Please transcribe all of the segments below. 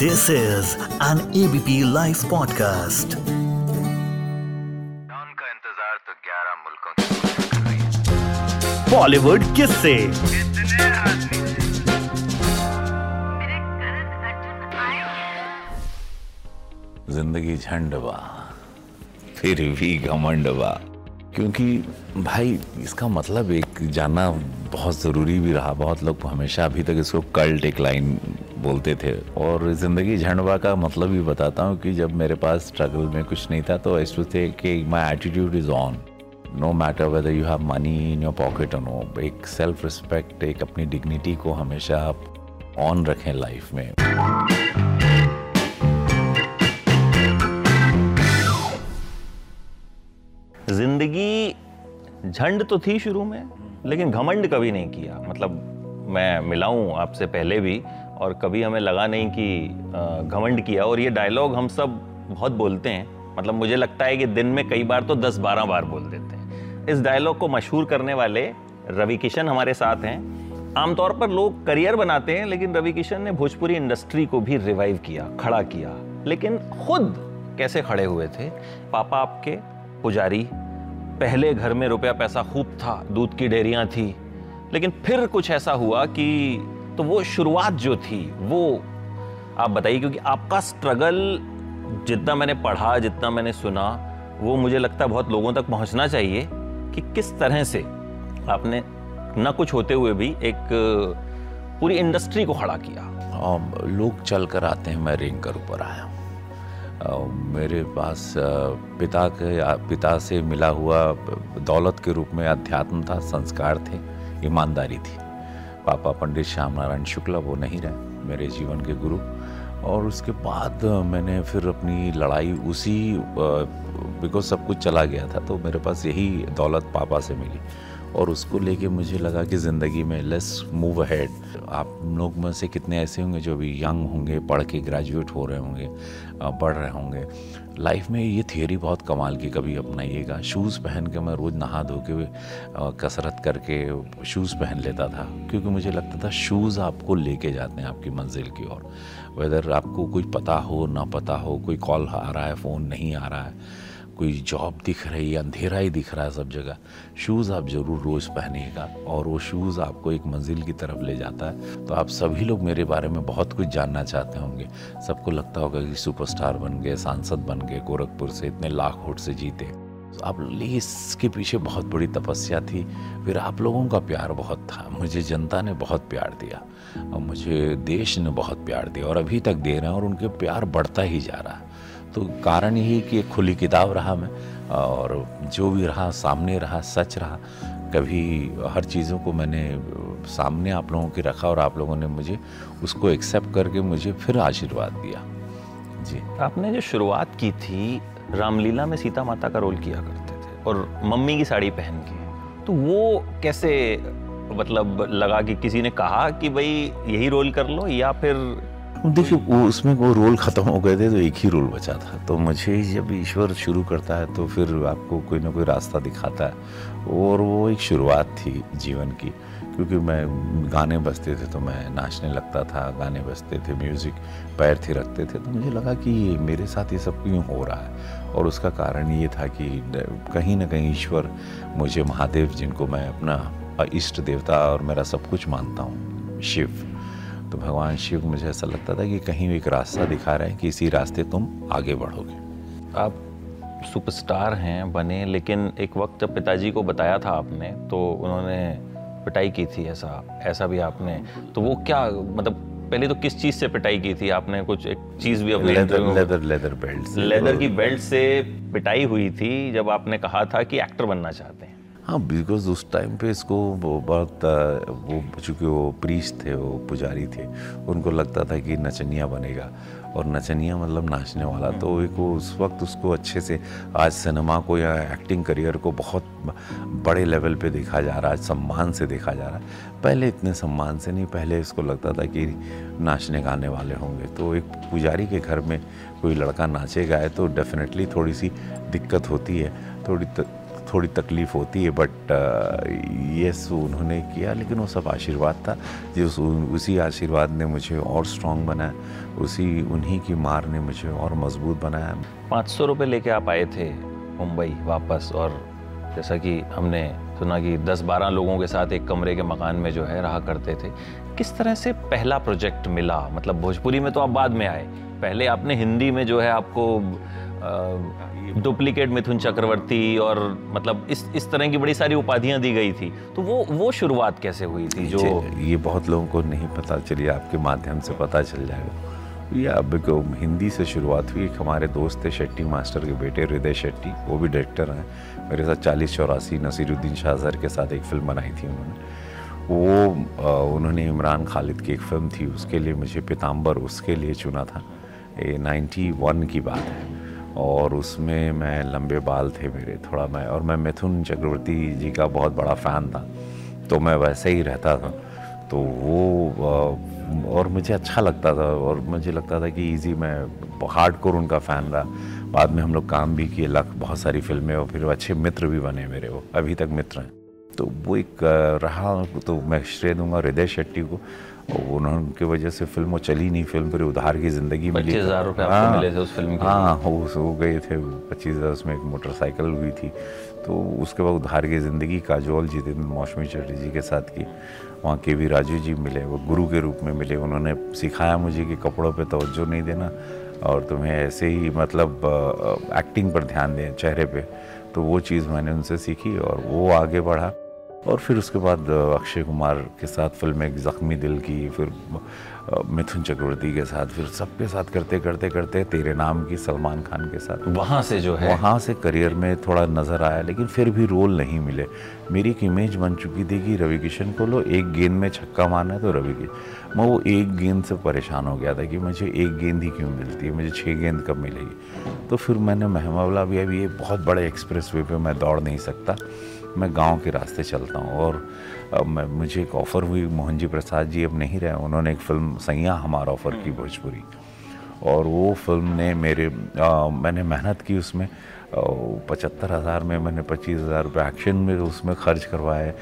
This is an ABP Life podcast. का इंतज़ार तो 11 मुल्कों बॉलीवुड किस से ज़िंदगी झंडवा फिर भी घमंडवा। क्योंकि भाई इसका मतलब एक जानना बहुत ज़रूरी भी रहा। बहुत लोग हमेशा अभी तक इसको कल्ट एक लाइन बोलते थे। और ज़िंदगी झंडवा का मतलब भी बताता हूँ कि जब मेरे पास स्ट्रगल में कुछ नहीं था तो ऐसे थे कि my attitude is on no matter whether you have money in your pocket और नो एक सेल्फ रिस्पेक्ट एक अपनी डिग्निटी को हमेशा आप ऑन रखें लाइफ में। ज़िंदगी झंड तो थी शुरू में, लेकिन घमंड कभी नहीं किया। मतलब मैं मिला हूँ आपसे पहले भी और कभी हमें लगा नहीं कि घमंड किया। और ये डायलॉग हम सब बहुत बोलते हैं। मतलब मुझे लगता है कि दिन में कई बार तो 10-12 बार बोल देते हैं। इस डायलॉग को मशहूर करने वाले रवि किशन हमारे साथ हैं। आमतौर पर लोग करियर बनाते हैं, लेकिन रवि किशन ने भोजपुरी इंडस्ट्री को भी रिवाइव किया, खड़ा किया। लेकिन खुद कैसे खड़े हुए थे? पापा आपके पुजारी। पहले घर में रुपया पैसा खूब था, दूध की डेयरियाँ थी। लेकिन फिर कुछ ऐसा हुआ कि तो वो शुरुआत जो थी, वो आप बताइए, क्योंकि आपका स्ट्रगल जितना मैंने पढ़ा, जितना मैंने सुना, वो मुझे लगता है बहुत लोगों तक पहुँचना चाहिए कि किस तरह से आपने न कुछ होते हुए भी एक पूरी इंडस्ट्री को खड़ा किया। और लोग चल कर आते हैं, मैं रेंग कर ऊपर आया मेरे पास पिता के पिता से मिला हुआ दौलत के रूप में अध्यात्म था, संस्कार थे, ईमानदारी थी। पापा पंडित श्याम नारायण शुक्ला, वो नहीं रहे मेरे जीवन के गुरु। और उसके बाद मैंने फिर अपनी लड़ाई उसी बिकॉज़ सब कुछ चला गया था तो मेरे पास यही दौलत पापा से मिली। और उसको लेके मुझे लगा कि ज़िंदगी में लेस मूव अहेड आप लोग में से कितने ऐसे होंगे जो अभी यंग होंगे, पढ़ के ग्रेजुएट हो रहे होंगे बढ़ रहे होंगे। लाइफ में ये थियोरी बहुत कमाल की कभी अपनाइएगा। शूज़ पहन के मैं रोज़ नहा धो के कसरत करके शूज़ पहन लेता था, क्योंकि मुझे लगता था शूज़ आपको लेके जाते हैं आपकी मंजिल की ओर। वेदर आपको कोई पता हो, ना पता हो, कोई कॉल आ रहा है फ़ोन नहीं आ रहा है कोई जॉब दिख रही है, अंधेरा ही दिख रहा है सब जगह। शूज़ आप ज़रूर रोज़ पहनिएगा और वो शूज़ आपको एक मंजिल की तरफ़ ले जाता है। तो आप सभी लोग मेरे बारे में बहुत कुछ जानना चाहते होंगे। सबको लगता होगा कि सुपरस्टार बन गए, सांसद बन गए, गोरखपुर से इतने लाख वोट से जीते। आप इसके पीछे बहुत बड़ी तपस्या थी। फिर आप लोगों का प्यार बहुत था। मुझे जनता ने बहुत प्यार दिया। और मुझे देश ने बहुत प्यार दिया। और अभी तक दे रहे हैं और उनके प्यार बढ़ता ही जा रहा है। तो कारण यही कि एक खुली किताब रहा मैं, और जो भी रहा, सामने रहा, सच रहा, कभी हर चीज़ों को मैंने सामने आप लोगों के रखा और आप लोगों ने मुझे उसको एक्सेप्ट करके मुझे फिर आशीर्वाद दिया। जी। आपने जो शुरुआत की थी, रामलीला में सीता माता का रोल किया करते थे और मम्मी की साड़ी पहन के तो वो कैसे मतलब लगा कि किसी ने कहा कि भाई यही रोल कर लो या फिर देखिए, वो उसमें वो रोल ख़त्म हो गए थे तो एक ही रोल बचा था। तो मुझे जब ईश्वर शुरू करता है तो फिर आपको कोई ना कोई रास्ता दिखाता है। और वो एक शुरुआत थी जीवन की, क्योंकि मैं गाने बजते थे तो मैं नाचने लगता था, गाने बजते थे, म्यूज़िक पैर थे रखते थे। तो मुझे लगा कि ये मेरे साथ ये सब क्यों हो रहा है? और उसका कारण ये था कि कहीं ना कहीं ईश्वर मुझे महादेव, जिनको मैं अपना इष्ट देवता और मेरा सब कुछ मानता हूँ, शिव। तो भगवान शिव मुझे ऐसा लगता था कि कहीं एक रास्ता दिखा रहे हैं कि इसी रास्ते तुम आगे बढ़ोगे। आप सुपरस्टार हैं बने लेकिन एक वक्त जब पिताजी को बताया था आपने तो उन्होंने पिटाई की थी ऐसा ऐसा भी आपने। तो वो क्या मतलब पहले तो किस चीज़ से पिटाई की थी? आपने कुछ एक चीज़ भी अपने leather leather leather belt leather की बेल्ट से पिटाई हुई थी जब आपने कहा था कि एक्टर बनना चाहते हैं। हाँ बिकॉज़ उस टाइम पे इसको बहुत वो चूँकि वो प्रीस थे, वो पुजारी थे, उनको लगता था कि नचनिया बनेगा। और नचनिया मतलब नाचने वाला। तो एक उस वक्त उसको अच्छे से आज सिनेमा को या एक्टिंग करियर को बहुत बड़े लेवल पे देखा जा रहा है सम्मान से देखा जा रहा है। पहले इतने सम्मान से नहीं, पहले इसको लगता था कि नाचने गाने वाले होंगे। तो एक पुजारी के घर में कोई लड़का नाचे गाए तो डेफिनेटली थोड़ी सी दिक्कत होती है। थोड़ी थोड़ी तकलीफ़ होती है बट यस उन्होंने किया, लेकिन वो सब आशीर्वाद था। जिस उसी आशीर्वाद ने मुझे और स्ट्रांग बनाया, उसी उन्हीं की मार ने मुझे और मज़बूत बनाया। पाँच सौ रुपये लेके आप आए थे मुंबई वापस, और जैसा कि हमने सुना कि 10-12 लोगों के साथ एक कमरे के मकान में जो है रहा करते थे। किस तरह से पहला प्रोजेक्ट मिला? मतलब भोजपुरी में तो आप बाद में आए। पहले आपने हिंदी में जो है आपको डुप्लीकेट मिथुन चक्रवर्ती और मतलब इस इस तरह की बड़ी सारी उपाधियाँ दी गई थी। तो वो वो शुरुआत कैसे हुई थी जो ये बहुत लोगों को नहीं पता, चलिए आपके माध्यम से पता चल जाएगा। ये अब हिंदी से शुरुआत हुई, एक हमारे दोस्त थे शेट्टी, मास्टर के बेटे हृदय शेट्टी, वो भी डायरेक्टर हैं। मेरे साथ चालीस चौरासी नसीरुद्दीन शाह सर के साथ एक फ़िल्म बनाई थी उन्होंने। वो उन्होंने इमरान खालिद की एक फ़िल्म थी, उसके लिए मुझे पिताम्बर उसके लिए चुना था। ये नाइन्टी वन की बात है। और उसमें मैं लंबे बाल थे मेरे, थोड़ा मैं, और मैं मिथुन चक्रवर्ती जी का बहुत बड़ा फ़ैन था तो मैं वैसे ही रहता था। तो वो और मुझे अच्छा लगता था, और मुझे लगता था कि इजी मैं हार्ड कोर उनका फ़ैन रहा। बाद में हम लोग काम भी किए लख बहुत सारी फ़िल्में, और फिर अच्छे मित्र भी बने मेरे वो, अभी तक मित्र हैं। तो वो एक रहा तो मैं श्रेय दूँगा हृदय शेट्टी को उनकी वजह से फ़िल्म वो चली नहीं फ़िल्म फिर उधार की ज़िंदगी मिली। पच्चीस हज़ार रुपये हाँ, मिले थे उस फ़िल्म के हाँ हो, हो गए थे पच्चीस हज़ार उसमें एक मोटरसाइकिल हुई थी। तो उसके बाद उधार की ज़िंदगी काजोल जितेंद्र मौसमी चटर्जी के साथ की। वहाँ के वी राजू जी मिले वो गुरु के रूप में मिले। उन्होंने सिखाया मुझे कि कपड़ों पे तवज्जो नहीं देना और तुम्हें ऐसे ही मतलब एक्टिंग पर ध्यान दें चेहरे पे। तो वो चीज़ मैंने उनसे सीखी और वो आगे बढ़ा। और फिर उसके बाद अक्षय कुमार के साथ फ़िल्म एक ज़ख्मी दिल की फिर मिथुन चक्रवर्ती के साथ फिर सबके साथ करते करते करते तेरे नाम की सलमान खान के साथ। वहाँ से जो है वहाँ से करियर में थोड़ा नज़र आया लेकिन फिर भी रोल नहीं मिले। मेरी एक इमेज बन चुकी थी कि रवि किशन को लो एक गेंद में छक्का मारना है तो रवि किशन मैं वो एक गेंद से परेशान हो गया था कि मुझे एक गेंद ही क्यों मिलती है? मुझे छः गेंद कब मिलेगी? तो फिर मैंने महमावला भी अभी ये बहुत बड़े एक्सप्रेस वे पर मैं दौड़ नहीं सकता। मैं गाँव के रास्ते चलता हूँ और अब मैं मुझे एक ऑफ़र हुई मोहन जी प्रसाद जी अब नहीं रहे उन्होंने एक फ़िल्म सैया हमारा ऑफ़र की भोजपुरी। और वो फ़िल्म ने मेरे आ, मैंने मेहनत की उसमें पचहत्तर हज़ार में मैंने पच्चीस हज़ार रुपये एक्शन में उसमें खर्च करवाए।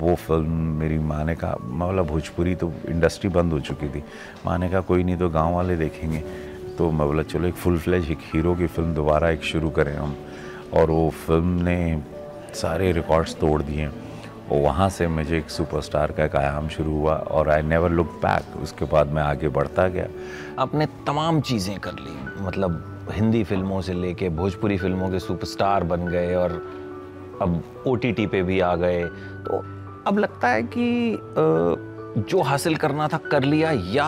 वो फ़िल्म मेरी माँ ने कहा मतलब भोजपुरी तो इंडस्ट्री बंद हो चुकी थी। माँ ने कहा कोई नहीं तो गाँव वाले देखेंगे। तो मैं बोला चलो एक फुल फ्लैज एक हीरो की फ़िल्म दोबारा एक शुरू करें हम। और वो फ़िल्म ने सारे रिकॉर्ड्स तोड़ दिए। और वहाँ से मुझे एक सुपरस्टार का एक आयाम शुरू हुआ और आई नेवर लुक बैक उसके बाद मैं आगे बढ़ता गया। आपने तमाम चीज़ें कर ली। मतलब हिंदी फ़िल्मों से लेके भोजपुरी फ़िल्मों के सुपरस्टार बन गए और अब ओटीटी पे भी आ गए। तो अब लगता है कि जो हासिल करना था कर लिया या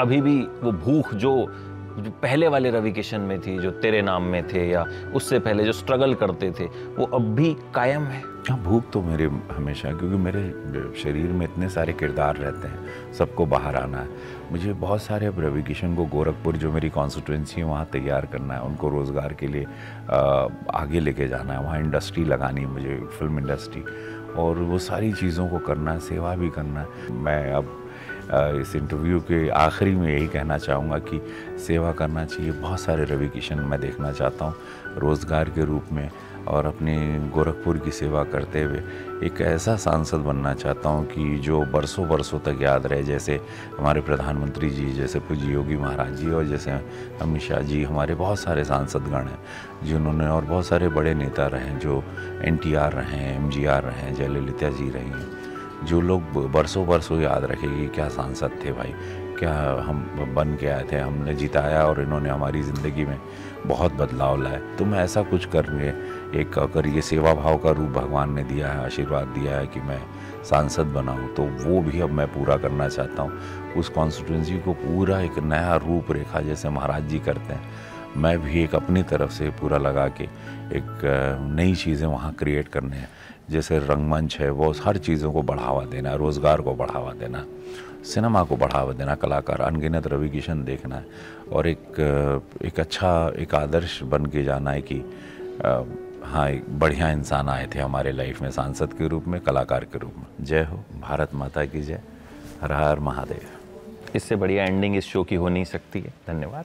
अभी भी वो भूख जो जो पहले वाले रवि किशन में थी, जो तेरे नाम में थे या उससे पहले जो स्ट्रगल करते थे, वो अब भी कायम है? हाँ भूख तो मेरे हमेशा क्योंकि मेरे शरीर में इतने सारे किरदार रहते हैं, सबको बाहर आना है। मुझे बहुत सारे अब रवि किशन को गोरखपुर, जो मेरी कॉन्स्टिट्यूंसी है, वहाँ तैयार करना है, उनको रोज़गार के लिए आगे लेके जाना है, वहाँ इंडस्ट्री लगानी है मुझे फ़िल्म इंडस्ट्री और वो सारी चीज़ों को करना है, सेवा भी करना है। मैं अब इस इंटरव्यू के आखिरी में यही कहना चाहूँगा कि सेवा करना चाहिए। बहुत सारे रवि किशन मैं देखना चाहता हूँ, रोज़गार के रूप में और अपने गोरखपुर की सेवा करते हुए। एक ऐसा सांसद बनना चाहता हूँ कि जो बरसों बरसों तक याद रहे, जैसे हमारे प्रधानमंत्री जी, जैसे पूज्य योगी महाराज जी और जैसे अमित शाह जी, हमारे बहुत सारे सांसदगण हैं, जिन्होंने और बहुत सारे बड़े नेता रहे जो एन रहे हैं एम रहे हैं, जयललिता जी रही हैं। जो लोग बरसों बरसों याद रखेगी क्या सांसद थे भाई, क्या हम बन के आए थे, हमने जिताया और इन्होंने हमारी ज़िंदगी में बहुत बदलाव लाए। तो मैं ऐसा कुछ करने एक अगर ये सेवा भाव का रूप भगवान ने दिया है, आशीर्वाद दिया है कि मैं सांसद बनाऊँ तो वो भी अब मैं पूरा करना चाहता हूँ। उस कॉन्स्टिट्यूंसी को पूरा एक नया रूप रेखा जैसे महाराज जी करते हैं। मैं भी एक अपनी तरफ़ से पूरा लगा के एक नई चीज़ें वहाँ क्रिएट करने हैं। जैसे रंगमंच है, वो हर चीज़ों को बढ़ावा देना, रोज़गार को बढ़ावा देना, सिनेमा को बढ़ावा देना, कलाकार अनगिनत रवि किशन देखना है और एक एक अच्छा एक आदर्श बन के जाना है कि हाँ एक बढ़िया इंसान आए थे हमारे लाइफ में, सांसद के रूप में, कलाकार के रूप में। जय हो। भारत माता की जय। हर हर महादेव। इससे बढ़िया एंडिंग इस शो की हो नहीं सकती है। धन्यवाद।